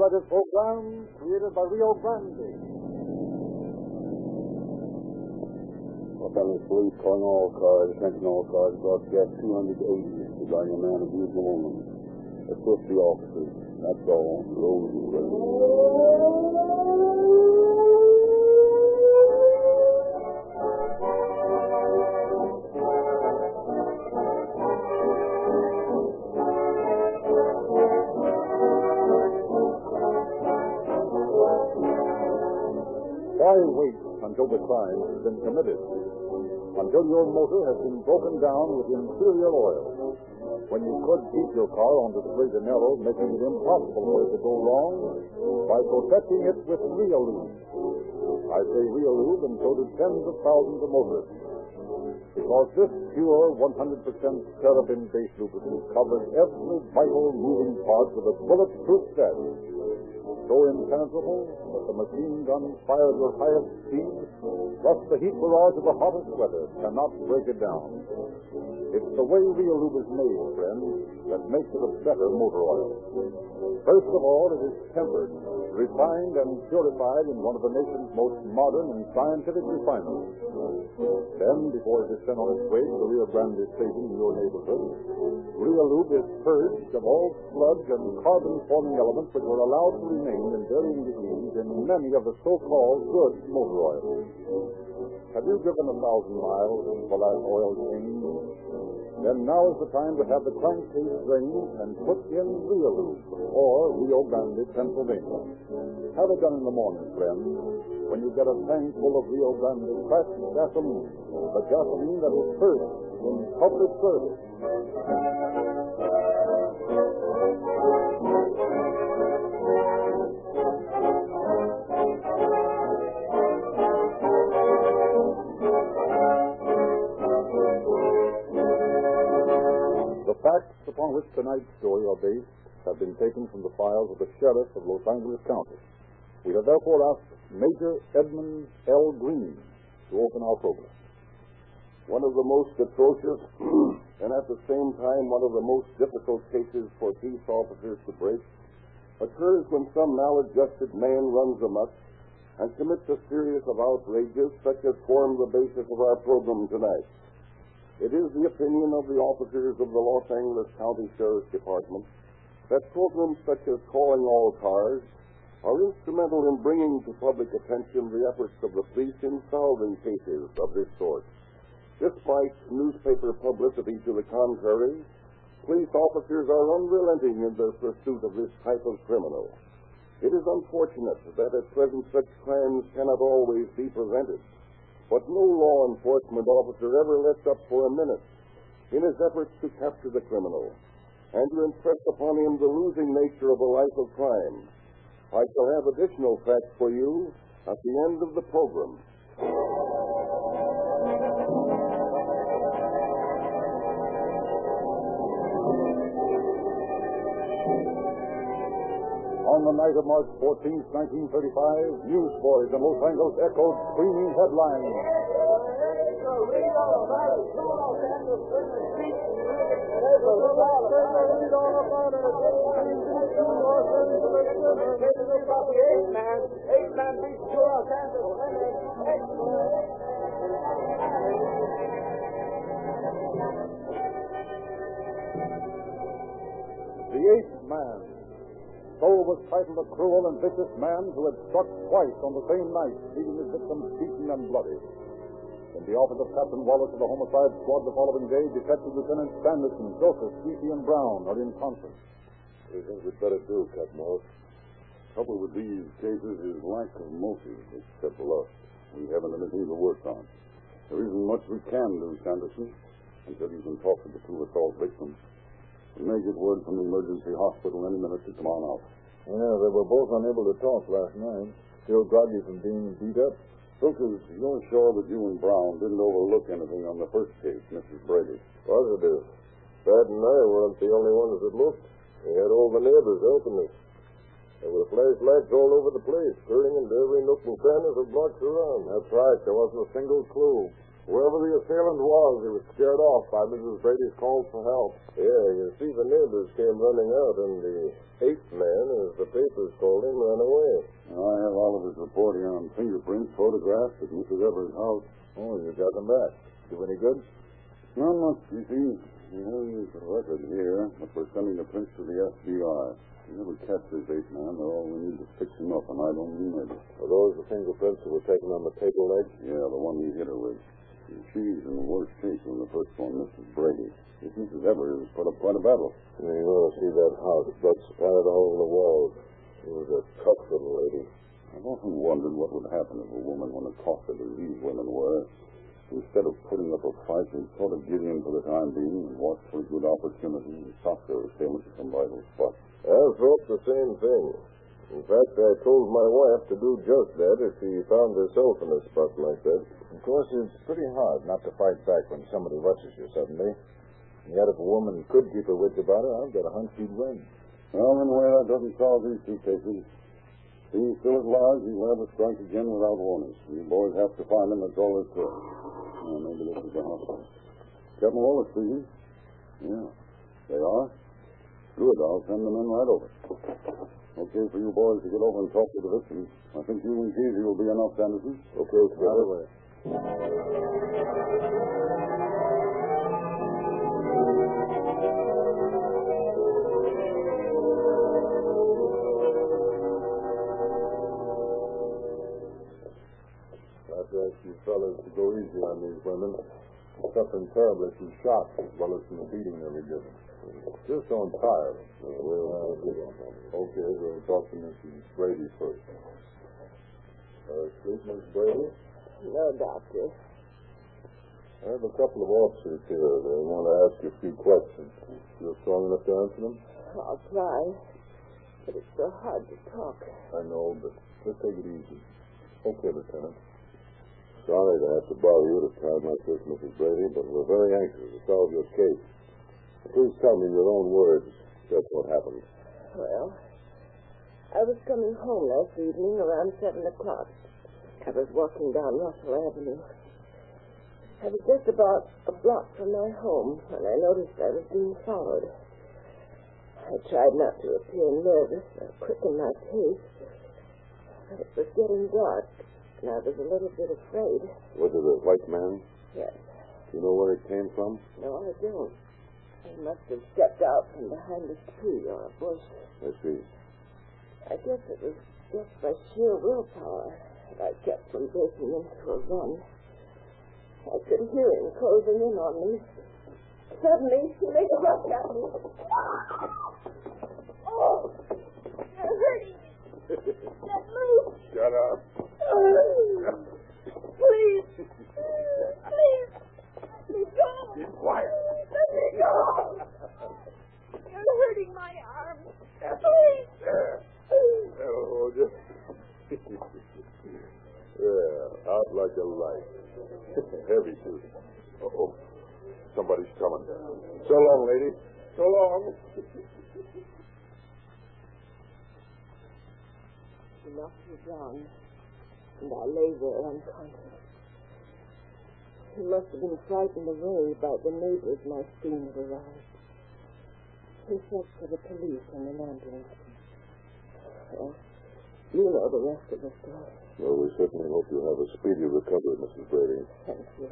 copyrighted program created by Rio Grande. Los Police calling all cars, attention all cars, broadcast 280 regarding a man abused a woman. Assist the officers. That's all. Roll the crime has been committed? Until your motor has been broken down with inferior oil? When you could keep your car on the straight and narrow, making it impossible for it to go wrong by protecting it with Real Lube. I say Real Lube, and so do tens of thousands of motorists. Because this pure 100% paraffin-based lubricant covers every vital moving part with a bulletproof test so impenetrable that the machine gun fired at highest speed, plus the heat barrage of the hottest weather cannot break it down. It's the way real lube is made, friends, that makes it a better motor oil. First of all, it is tempered, refined, and purified in one of the nation's most modern and scientific refineries. Then, before it is sent on its way to the Rio Grande station in your neighborhood, Real Lube is purged of all sludge and carbon-forming elements which were allowed to remain in varying degrees in many of the so-called good motor oils. Have you driven a thousand miles for that oil change? Then now is the time to have the crankcase drained and put in Lube or Rio Grande, Pennsylvania. Have it done in the morning, friends, when you get a tank full of Rio Grande cracked gasoline, the gasoline that first in public service. Upon which tonight's story are based have been taken from the files of the sheriff of Los Angeles County. We have therefore asked Major Edmund L. Green to open our program. One of the most atrocious and at the same time one of the most difficult cases for peace officers to break occurs when some maladjusted man runs amok and commits a series of outrages such as form the basis of our program tonight. It is the opinion of the officers of the Los Angeles County Sheriff's Department that programs such as Calling All Cars are instrumental in bringing to public attention the efforts of the police in solving cases of this sort. Despite newspaper publicity to the contrary, police officers are unrelenting in their pursuit of this type of criminal. It is unfortunate that at present such crimes cannot always be prevented, but no law enforcement officer ever lets up for a minute in his efforts to capture the criminal and to impress upon him the losing nature of a life of crime. I shall have additional facts for you at the end of the program. On the night of March 14, 1935, newsboys in Los Angeles echoed screaming headlines. The. So was titled a cruel and vicious man who had struck twice on the same night, leaving his victims beaten and bloody. In the office of Captain Wallace of the Homicide Squad the following day, Detective Lieutenant Sanderson, Joseph, Sleepy, and Brown are in conference. We think we'd better do, Captain Wallace. Trouble with these cases is lack of motive, except for us. We haven't anything to work on. There isn't much we can do, Sanderson, until you can talk to the two assault victims. We may get word from the emergency hospital any minute to come on out. Yeah, they were both unable to talk last night. Still groggy from being beat up. Lucas, you're sure that you and Brown didn't overlook anything on the first case, Mrs. Brady? Positive. Thad and I weren't the only ones that looked. We had all the neighbors helping us. There were flashlights all over the place, turning into every nook and cranny for blocks around. That's right. There wasn't a single clue. Whoever the assailant was, he was scared off by Mrs. Brady's calls for help. Yeah, you see, the neighbors came running out, and the ape man, as the papers told him, ran away. Now, I have Oliver's report here on fingerprints photographs at Mrs. Everett's house. Oh, you got them back. Do any good? Not much, you see. We have his record here, but we're sending the prints to the FBI. We never catch this ape man. They're all we need to fix him up, and I don't mean murder. Are those the fingerprints that were taken on the table leg? Yeah, the one he hit her with. She's in worse shape than the first one, Mrs. Brady. This Mrs. Everett has put up quite a battle. You ought to see that house. Blood splattered all over the walls. She was a tough little lady. I've often wondered what would happen if a woman went accosted as these women were. Instead of putting up a fight, they'd sort of give in for the time being and watch for a good opportunity to shock their assailant at some vital spot. I thought the same thing. In fact, I told my wife to do just that if she found herself in a spot like that. Of course, it's pretty hard not to fight back when somebody rushes you suddenly. And yet, if a woman could keep her wits about her, I've got a hunch she'd win. Well, anyway, that doesn't solve these two cases. Being still at large, he'll have a strike again without warning. You boys have to find him. That's all there's to it. Maybe this is the hospital. Captain Wallace speaking. Yeah. They are? Good. I'll send them in right over. Okay for you boys to get over and talk to the victims. I think you and Casey will be enough, Sanderson. Okay, Right Skipper. away. I'd ask you fellas to go easy on these women. Suffering terribly from shock as well as from the beating they were given. Just don't tire them. okay, we'll talk to Mrs. Brady first. Uh, sleep, Miss Brady? No, Doctor. I have a couple of officers here. They want to ask you a few questions. You're strong enough to answer them? I'll try. But it's so hard to talk. I know, but just take it easy. Okay, Lieutenant. Sorry to have to bother you at a time like this, Mrs. Brady, but we're very anxious to solve your case. Please tell me in your own words just what happened. Well, I was coming home last evening around seven o'clock. I was walking down Russell Avenue. I was just about a block from my home when I noticed I was being followed. I tried not to appear nervous or quicken my pace, but it was getting dark, and I was a little bit afraid. Was it a white man? Yes. Do you know where it came from? No, I don't. He must have stepped out from behind a tree or a bush. I see. I guess it was just by sheer willpower that I kept from breaking into a run. I could hear him closing in on me. Suddenly, he made a rush at me. Oh! You're hurting me. Get loose. Shut up. Please. Please. Let me go. Quiet. Let me go. You're hurting my arm. Please. Oh, just... yeah, out like a light. Heavy duty. Uh-oh. Somebody's coming. So long, lady. So long. And I lay there unconscious. He must have been frightened away by the neighbors my scream had aroused. He sent for the police and an ambulance. Well, you know the rest of the story. Well, we certainly hope you have a speedy recovery, Mrs. Brady. Thank you.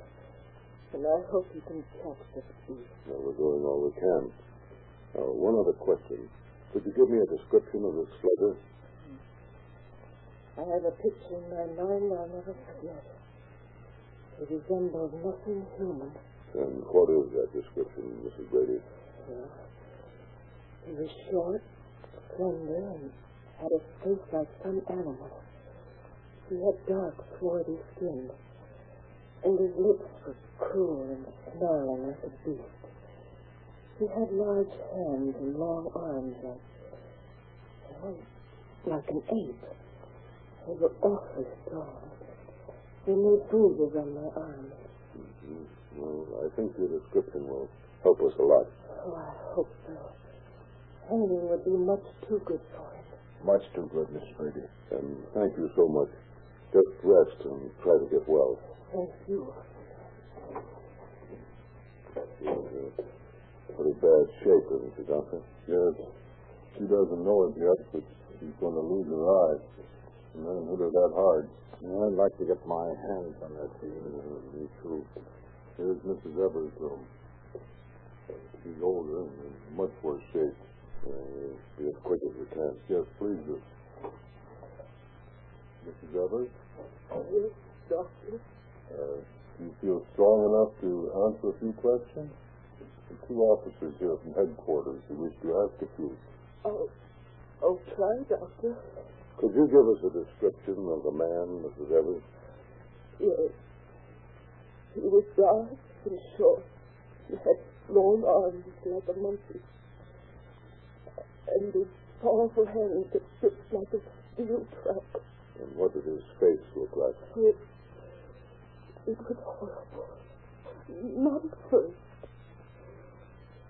And I hope you can catch the thief. Well, we're doing all we can. Now, one other question. Could you give me a description of this slugger? I have a picture in my mind I'll never forget. It resembles nothing human. And what is that description, Mrs. Brady? Well, he was short, slender, and had a face like some animal. He had dark, swarthy skin, and his lips were cruel and snarling like a beast. He had large hands and long arms like, well, like an ape. They were awfully strong. They made bruises on my arms. Mm-hmm. Well, I think your description will help us a lot. Oh, I hope so. Hanging would be much too good for him. Much too good, Mrs. Brady. And thank you so much. Just rest and try to get well. Thank you. Pretty bad shape, isn't she, Doctor? Yes. She doesn't know it yet, but she's going to lose her eye. And then hit her that hard. I'd like to get my hands on that thing. Me too. Here's Mrs. Evers' room. She's older and in much worse shape. Uh, be as quick as we can. Yes, please do. Mrs. Evers, Yes, Doctor. uh, do you feel strong enough to answer a few questions? The two officers here from headquarters who wish to ask a few. Oh, oh, try, Doctor. Could you give us a description of the man, Mrs. Evers? Yes. He was dark and short. He had long arms like a monkey. And his powerful hands that gripped like a steel trap. And what did his face look like? It, it was horrible. Not at first.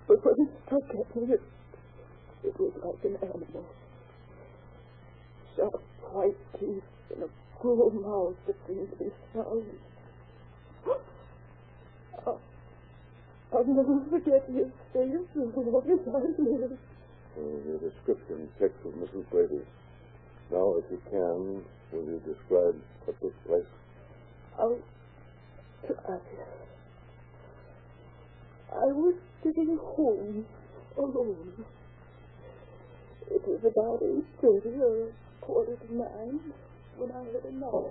But when he struck at me, it, it was like an animal. Sharp white teeth and a cruel mouth that seemed to be. I'll, I'll never forget his face as long as I live. Uh, your description checks with Mrs. Brady. Now, if you can, will you describe what took place? I'll try. I was sitting home alone. It was about eight thirty or quarter to nine when I heard a knock.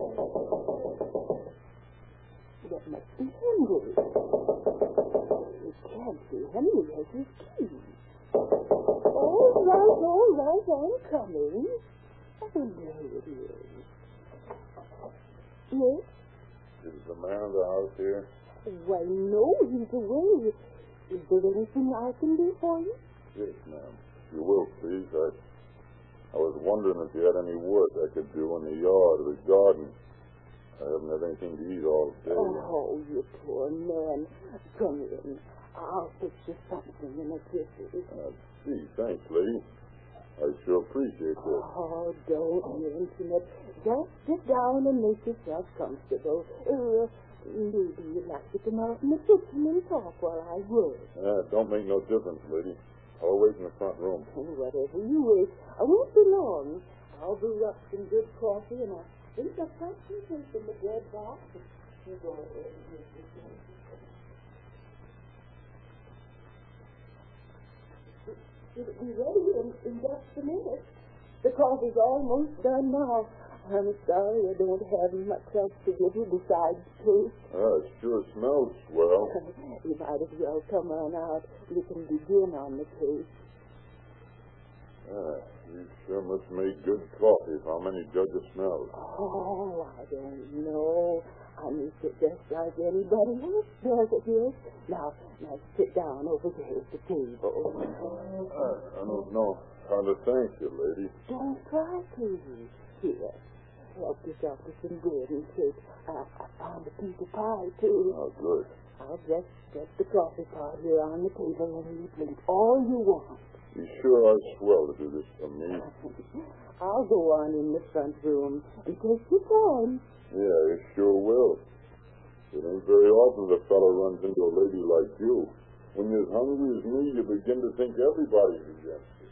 That must be Henry. It can't be Henry has his key. All right, all right, I'm coming. I wonder who it is. Yes? Is the man of the house here? Why, no, he's away. Is there anything I can do for you? Yes, ma'am. You will, please. I, I was wondering if you had any work I could do in the yard or the garden. I haven't had anything to eat all day. Oh, you poor man. Come in. I'll fix you something in a jiffy. Uh, gee, thanks, lady. I sure appreciate this. Oh, don't mention it. Just sit down and make yourself comfortable. Uh, maybe you'd like to come out in the kitchen and talk while I work. Uh, don't make no difference, lady. I'll wait in the front room. Whatever you wish. I won't be long. I'll brew up some good coffee and I'll think I've got some things in the bread box. It'll be ready in, in just a minute. The coffee's almost done now. I'm sorry I don't have much else to give you besides taste. Ah, it sure smells swell. you might as well come on out. You can begin on the case. Ah, you sure must make good coffee. How many judges smells? Oh, I don't know. I make it just like anybody else does it here. Now, now sit down over there at the table. Ah, I don't know how to thank you, lady. Don't try to. Here, help yourself to some bread and cake. I, I found a piece of pie, too. Oh, good. I'll just set the coffee pot here on the table and you drink all you want. You sure are swell to do this for me. I'll go on in the front room and take your time. Yeah, you sure will. It ain't very often the fellow runs into a lady like you. When you're as hungry as me, you begin to think everybody's against you.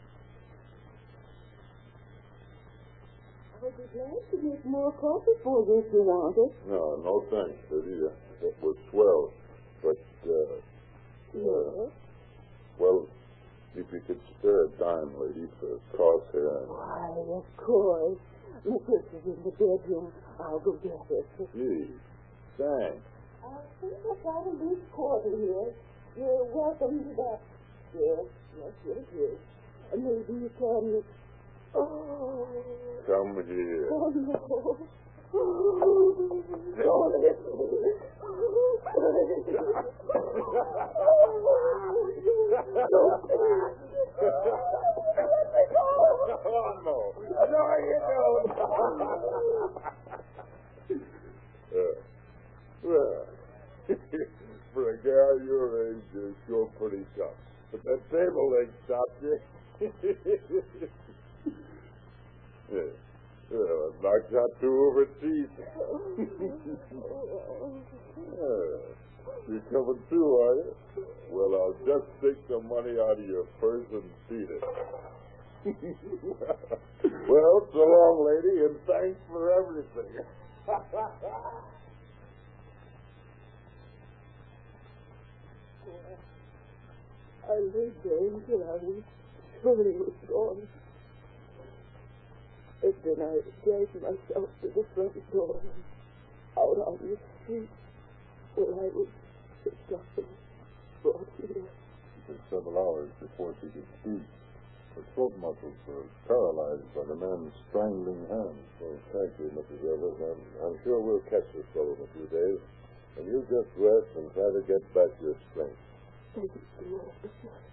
I'll be glad to make more coffee for you if you want it. No, no thanks. That, that was swell. But, uh, Yes. well, if you could spare a dime, lady, for crosshair. Why, of course. My purse is in the bedroom. I'll go get it. Gee, thanks. I think I've got a loose quarter here. You're welcome to that. Yes, yes, yes, yes. And maybe you can... Oh, here. oh no. For a guy your age, you're sure pretty tough. But that table leg stopped you. Well, uh, out two of her teeth. yeah. You coming too, are you? Well, I'll just take the money out of your purse and feed it. well, so long, lady, and thanks for everything. I lay there until I was sure he was gone. And then I dragged myself to the front door and out on the street where I was picked up and brought here. It took several hours before she could speak. Her throat muscles were paralyzed by the man's strangling hands. Well, thank you, Mrs. Evers. I'm, I'm sure we'll catch this fellow in a few days. And you just rest and try to get back your strength. Thank you, officer.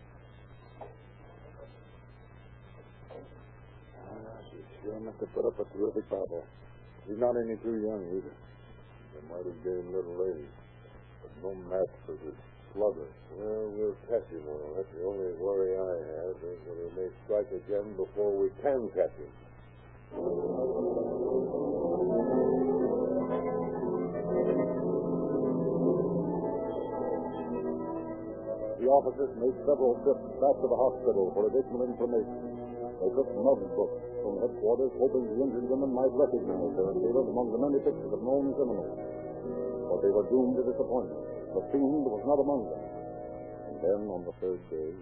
Sure must have put up a terrific battle. She's not any too young either. A mighty game little lady, but no match for this slugger. Well, we'll catch him all. That's the only worry I have, is that he may strike again before we can catch him. The officers made several trips back to the hospital for additional information. They took notebooks from headquarters, hoping the injured women might recognize their assailant among the many pictures of known criminals. But they were doomed to disappointment. The fiend was not among them. And then, on the third day,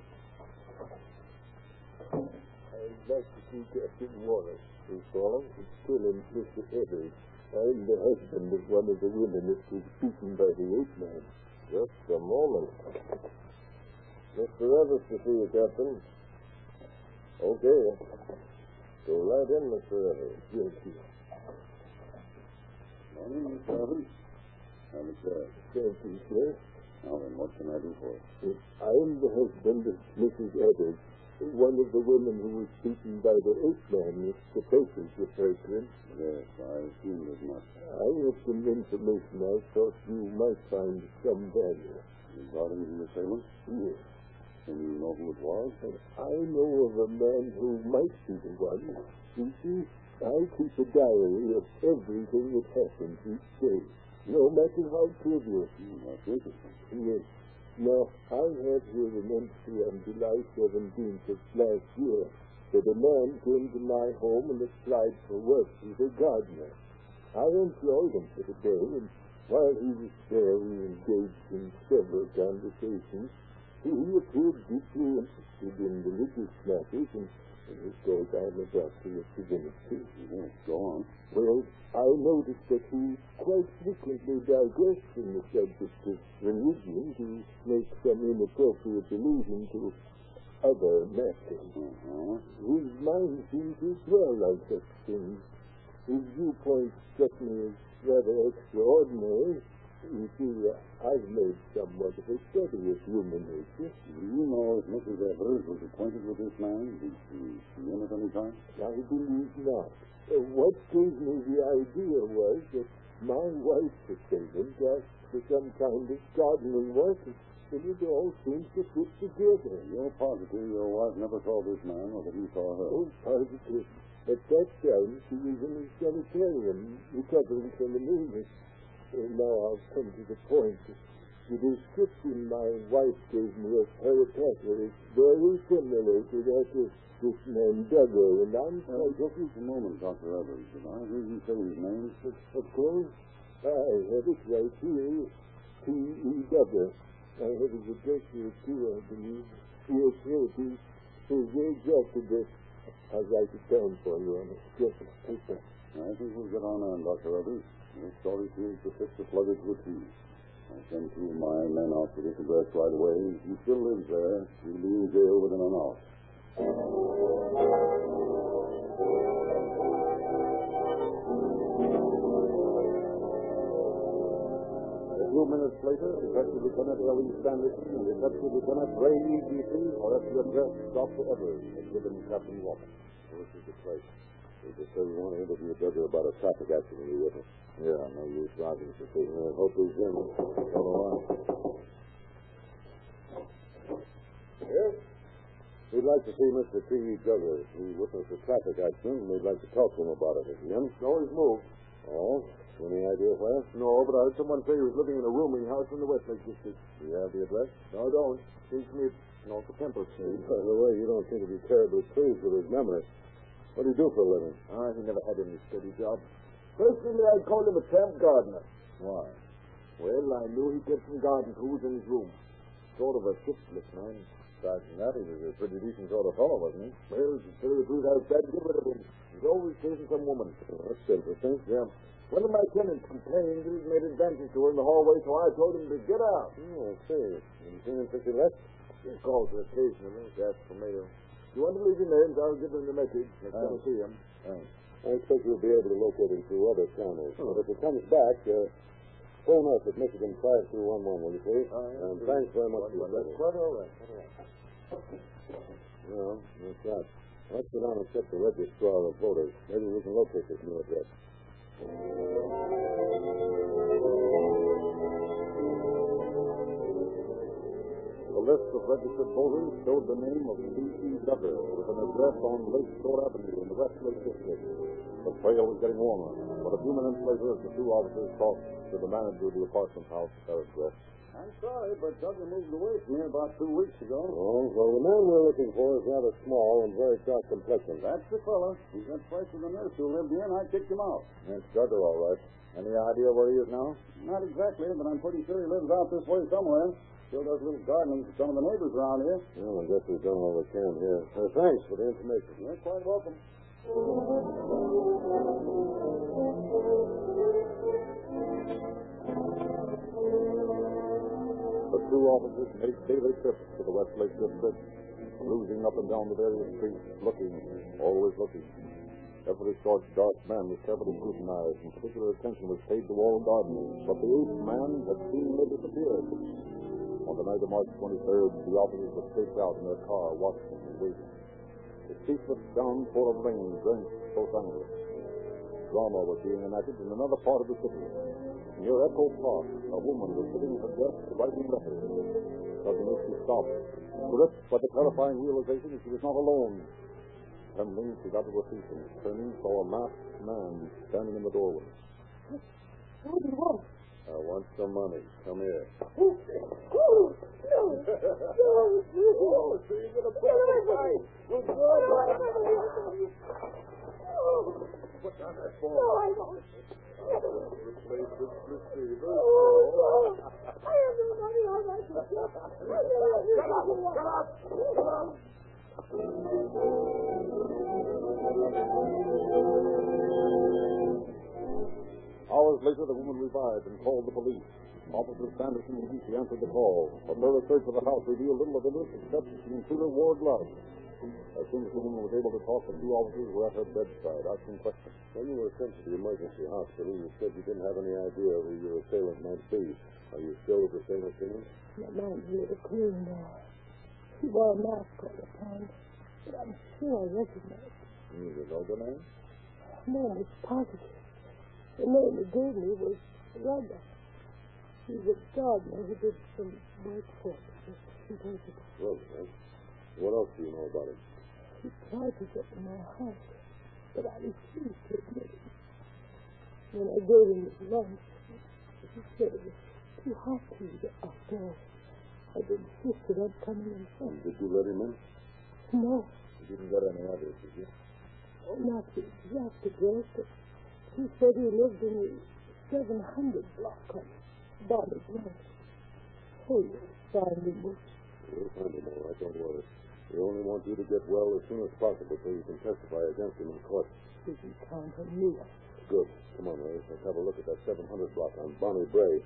I'd like to see Captain Wallace. Who's calling? Tell him Mr. Evers. I'm the husband of one of the women that was beaten by the ape man. Just a moment. Mr. Evers to see you, Captain. Okay. Go right in, Mr. Yes, sir. Morning, Mr. Evers. Have a. Thank you, sir. Now then, what can I do for you? I'm the husband of Mrs. Evers, one of the women who was beaten by the ape man with the papers referred to him. Yes, I assumed as much. I have some information I thought you might find some value. Regarding the assailant, Yes. Can you know who it was? I know of a man who might be the one. You see, I keep a diary of everything that happens each day, no matter how trivial. Hmm, that's interesting. Yes. Now, I have here an entry on July 17th of last year that a man came to my home and applied for work as a gardener. I employed him for the day, and while he was there, we engaged in several conversations. He appeared deeply interested in religious matters, and, and of course I'm a doctor of divinity. Yes, go on. Well, I noticed that he quite frequently digressed from the subject of religion to make some inappropriate allusion to other matters. Uh-huh. His mind seemed to dwell on such things. His viewpoint struck me as rather extraordinary. You see, I've made somewhat of a study of human nature. Do you know if Mrs. Evers was acquainted with this man? Did she see him at any time? I believe not. Uh, what gave me the idea was that my wife's assailant asked for some kind of gardening work, and it all seems to fit together. You're positive your wife never saw this man or that he saw her? Oh, positive. At that time, she was in a sanitarium, recovering from an illness. And now I'll come to the point. The description my wife gave me of attacker is very similar to that of this man Duggar, and I'm Uh, just a moment, Dr. Evers. Did I hear you say his name? Of course, I have it right here. T.E. Duggar. I have his address here too, I believe. Yes, here it is. The exact address. I'll write it down for you on a paper. I think we'll get on on, Dr. Evers. Your story seems to fit the sluggard's routine. I'll send two of my men out to this address right away. He still lives there, he'll be in jail within an hour. A few minutes later, Detective Lieutenant L.E. Sanderson and Detective Lieutenant Ray E. Are at the address Dr. Evers had given Captain Walker. This is the place. They just said we want to interview Duggar about a traffic accident he witnessed. Yeah, no use dodging the station. I hope he's in. So do I. Yes? We'd like to see Mr. T.E. Duggar. He witnessed a traffic accident, and we'd like to talk to him about it. Is he in? No, he's moved. Oh? Any idea where? No, but I heard someone say he was living in a rooming house in the Westlake district. Do you have the address? No, I don't. Seems to me it's north of Temple Street. By the way, you don't seem to be terribly pleased with his memory. What do you do for a living? Ah, he never had any steady job. Personally, I'd call him a tramp gardener. Why? Well, I knew he kept some garden tools in his room. Sort of a shiftless man. From that, he was a pretty decent sort of fellow, wasn't he? Well, to tell the truth, I was glad to get rid of him. He's always chasing some woman. Well, that's interesting. Yeah. One of my tenants complained that he'd made advances to her in the hallway, so I told him to get out. Oh, I see. Have you seen him since he left? He calls her occasionally for mail. You want to leave your names, I'll give them the message. Next time I see him. Thanks. I expect you'll be able to locate him through other channels. But if he comes back, uh, phone us at Michigan 5211, will you please? and thanks very much for your That's service. quite all right. Well, that's right. Let's go down and check the registrar of voters. Maybe we can locate this new address. The list of registered voters showed the name of T.E. Duggar with an address on Lake Shore Avenue in the Westlake District. The trail was getting warmer, but a few minutes later, as the two officers talked to the manager of the apartment house their address, I'm sorry, but Duggar moved away from here about two weeks ago. Oh, well, the man we're looking for is rather small and very dark complexion. That's the fella. He's that place with the nurse who lived here, and I kicked him out. That's Duggar, all right. Any idea where he is now? Not exactly, but I'm pretty sure he lives out this way somewhere. Still does a little gardening for some of the neighbors around here. Well, I guess we've done all we can here. Uh, thanks for the information. You're quite welcome. The two officers made daily trips to the Westlake District, cruising up and down the various streets, looking, always looking. Every short, dark man was carefully scrutinized, and particular attention was paid to all gardeners. But the ape man had seen seemingly disappeared. On the night of March 23rd, the officers were staked out in their car, watching and waiting. The ceaseless downpour of rain drenched both angles. Drama was being enacted in another part of the city. Near Echo Park, a woman was sitting at her desk writing letters. Suddenly she stopped, gripped by the terrifying realization that she was not alone. Trembling, she got to her feet and turning saw a masked man standing in the doorway. What want? I want some money. Come here. Oh, oh, no. No. Oh, so you're going to put it away. You're Put down that phone. No, I won't. Replace this receiver. Oh, no. I have the money on my Shut up. Shut up. Hours later, the woman revived and called the police. Officers Sanderson and Beachy answered the call. A thorough search of the house revealed little of interest except the intruder Ward Love. As soon as the woman was able to talk, the two officers were at her bedside, asking questions. When you were sent to the emergency hospital, you said you didn't have any idea who your assailant might be. Are you still of the same opinion? My mind's a little clear now. He wore a mask all the time, but I'm sure I recognize him. You know the man? No, it's positive. The name he gave me was Rugger. He's a gardener who did some work for me a few days ago. Well, right. What else do you know about him? He tried to get in my house, but I refused to admit it. When I gave him his lunch, he said it was too hot to eat outdoors. I'd insisted on coming inside. Did you let him in? No, You didn't get any others, did you? not the exact address, but he said he lived in the 700 block on Bonnie Brae. Oh, you'll find him, won't you? We'll find him all right, don't worry. We only want you to get well as soon as possible so you can testify against him in court. You can count on me. Good. Come on, Ray. Let's have a look at that 700 block on Bonnie Brae.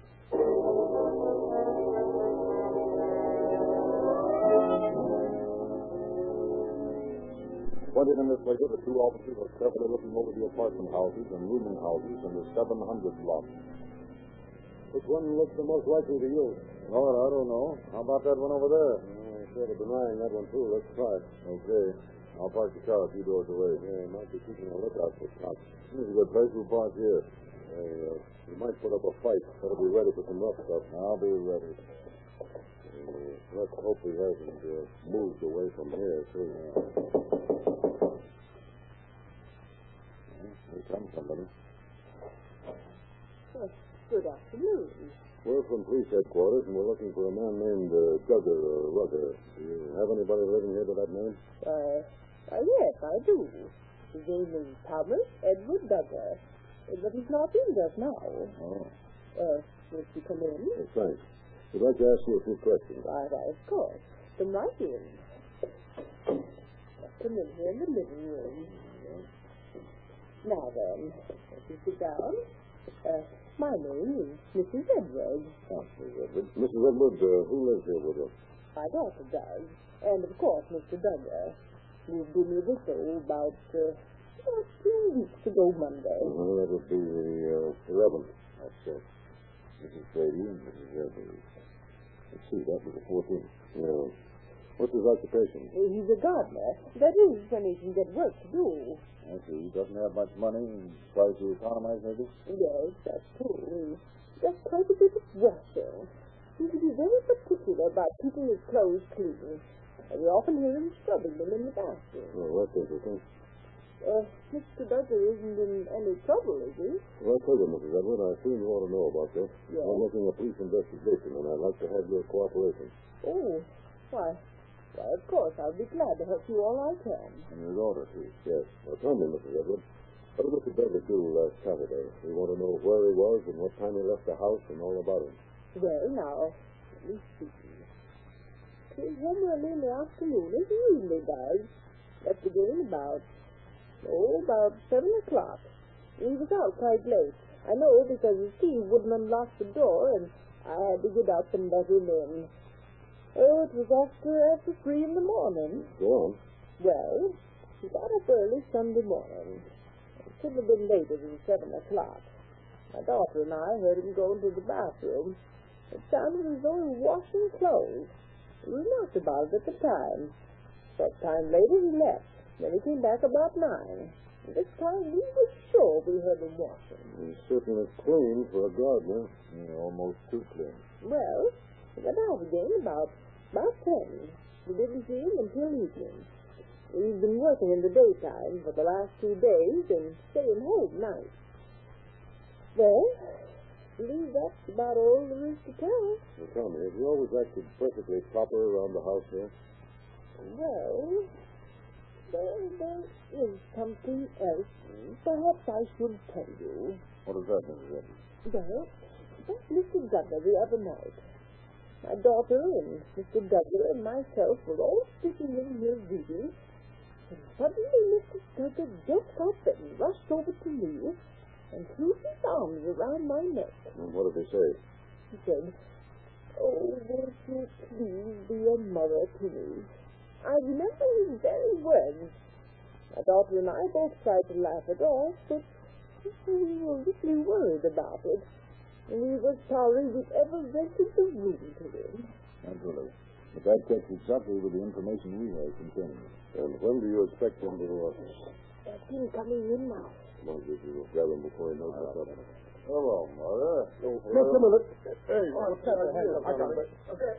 Twenty minutes later, the two officers were carefully looking over the apartment houses and rooming houses in the 700 block. Which one looks the most likely to you? Well, I don't know. How about that one over there? Uh, sort of denying that one, too. Let's try it. Okay. I'll park the car a few doors away. Yeah, might be keeping a lookout for cops. This is a good place. We'll park here. Hey, uh, we might put up a fight. Better be ready for some rough stuff. I'll be ready. Uh, let's hope he hasn't uh, moved away from here, too. Comes somebody. Uh, good afternoon. We're from police headquarters, and we're looking for a man named uh, Duggar or Rugger. Do you have anybody living here by that name? Uh, uh, yes, I do. His name is Thomas Edward Duggar. Uh, But he's not in just now. Oh. Uh, will you come in? Well, thanks. We'd like to ask you a few questions. Why, why, of course. Come right in. Just come in here in the living room. Now then, if you sit down. Uh, my name is Mrs. Edwards. Oh, Mrs. Edward. Mrs. Edward, uh, who lives here with you? My daughter does. And, of course, Mr. Duggar. Moved in with us, about, uh, about two weeks ago Monday. Well, that would be the uh, 11th. That's uh, Mrs. Brady and Mrs. Edward. Let's see, that was the 14th. Yeah. What's his occupation? He's a gardener. That is, when he can get work to do. I see. He doesn't have much money and tries to economize, maybe? Yes, that's true. He a bit of washing. He's to be very particular about keeping his clothes clean. And we often hear him scrubbing them in the bathroom. Well, that's interesting. Uh, Mr. Duggar isn't in any trouble, is he? Well, tell you, Mrs. Edward, I seem you ought to know about this. Yes. I'm looking at police investigation, and I'd like to have your cooperation. Oh, why, why, of course, I'll be glad to help you all I can. And your daughter, too. Yes. Now, tell me, Mrs. Edward, what did Mr. Dudley do last Saturday? We want to know where he was and what time he left the house and all about him. Well, now, let me see. Came home early in the afternoon, as he usually does. Left again about, oh, about seven o'clock. He was out quite late. I know because his key wouldn't unlock the door, and I had to get up and let him in. Oh, it was after after three in the morning. Go on. Well, he got up early Sunday morning. It couldn't have been later than seven o'clock. My daughter and I heard him go into the bathroom. It sounded as though he was washing clothes. We remarked about it at the time. Short time later he left. Then he came back about nine. This time we were sure we heard him washing. He's certainly clean for a gardener. Yeah, almost too clean. Well, he got out again about about ten. We didn't see him until evening. We've been working in the daytime for the last two days and staying home nights. Well, I believe that's about all there is to tell. Well, tell me, have you always acted perfectly proper around the house here? Well, there, there is something else. Perhaps I should tell you. What is that, Mrs. Well, that Mr. Duggar the other night. My daughter and Mr. Duggar and myself were all sitting in here reading, and suddenly Mr. Duggar jumped up and rushed over to me and threw his arms around my neck. And what did he say? He said, Oh, won't you please be a mother to me? I remember his very words. My daughter and I both tried to laugh it off, but we were really worried about it. And we were sorry we ever rented the room to him. Naturally. But that checks exactly with the information we have concerning him. And when do you expect him to... Uh, That's him coming in now. come on, Dizzy, we'll grab him before he knows what's up. Hello, Mother. Just a minute. Hey, what's that? I got it. Okay.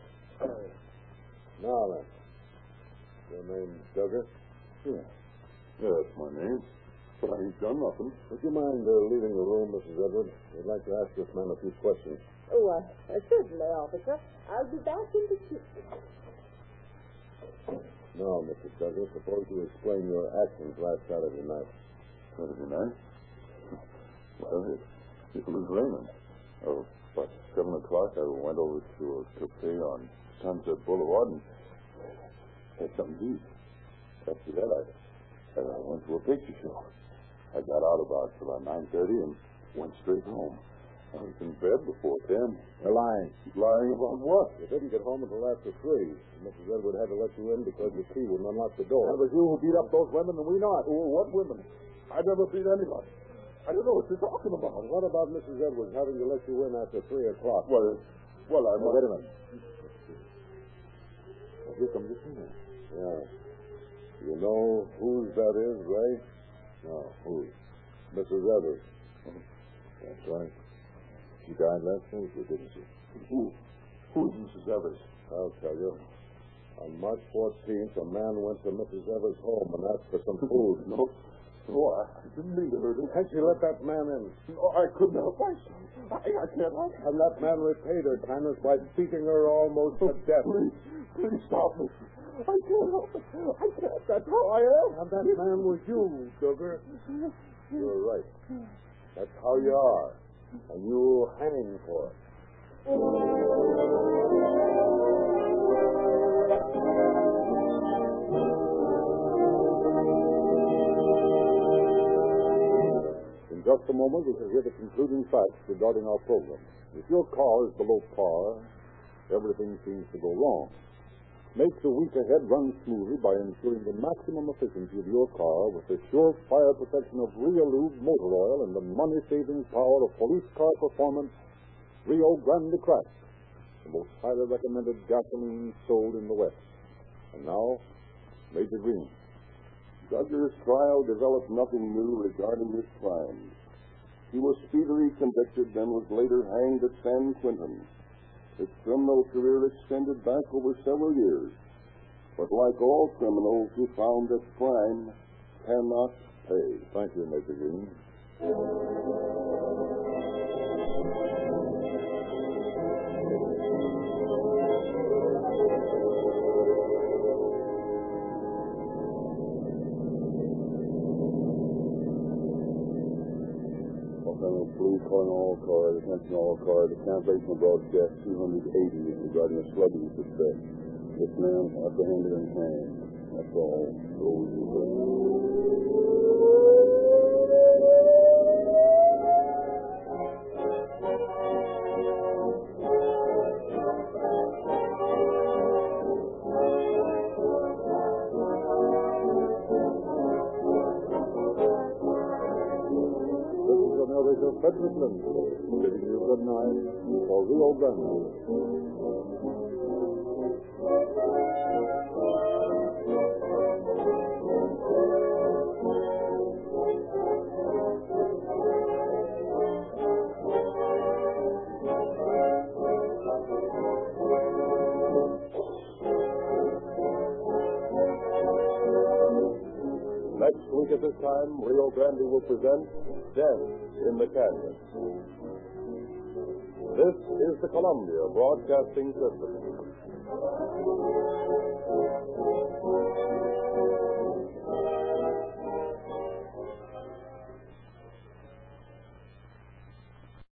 Now then. Your name's Duggar? Yeah. Yeah, that's my name. But I ain't done nothing. Would you mind uh, leaving the room, Mrs. Edwards? We'd like to ask this man a few questions. Oh, uh, uh, certainly, officer. I'll be back in the kitchen. Now, Mr. Duggar, suppose you explain your actions last Saturday night. Saturday night? Well, it, it was raining. Oh, about 7 o'clock, I went over to a cafe on Sunset Boulevard and had something to eat. After that, I, I went to a picture show. I got out about, about 9.30 and went straight home. I was in bed before 10. You're lying. Lying about what? You didn't get home until after three. Mrs. Edward had to let you in because your key wouldn't unlock the door. That was you who beat up those women and we not. Oh, what women? I never beat anybody. I don't know what you're talking about. And what about Mrs. Edwards having to let you in after three o'clock? Well, well, I Now, wait a minute. Here comes the cleaner. Yeah. You know whose that is, Ray? No, who? Mrs. Edwards. That's right. She died last Thursday, didn't she? Who? Who's Mrs. Evers? I'll tell you. On March 14th, a man went to Mrs. Evers' home and asked for some food. No, Oh, I didn't mean to hurt. And she let that man in. No, I couldn't help myself. I, I can't help it. And that man repaid her kindness by beating her almost to death. Please, please stop me. I can't help it. I can't. That's how I am. And that man was you, Sugar. You're right. That's how you are. And you'll hang for it. In just a moment, we shall hear the concluding facts regarding our program. If your car is below par, everything seems to go wrong. Make the week ahead run smoothly by ensuring the maximum efficiency of your car with the sure fire protection of Reolube motor oil and the money-saving power of police car performance Rio Grande Crack, the most highly recommended gasoline sold in the West. And now, Major Green. Duggar's trial developed nothing new regarding his crimes. He was speedily convicted and was later hanged at San Quentin. His criminal career extended back over several years. But like all criminals, he found that crime cannot pay. Thank you, Mr. Green. Calling all cars, attention all cars. The cancellation broadcast 280 regarding a slugging suspect. This man apprehended and hanged. That's all. Next week at this time, Rio Grande will present Death in the Canyon. This is the Columbia Broadcasting System.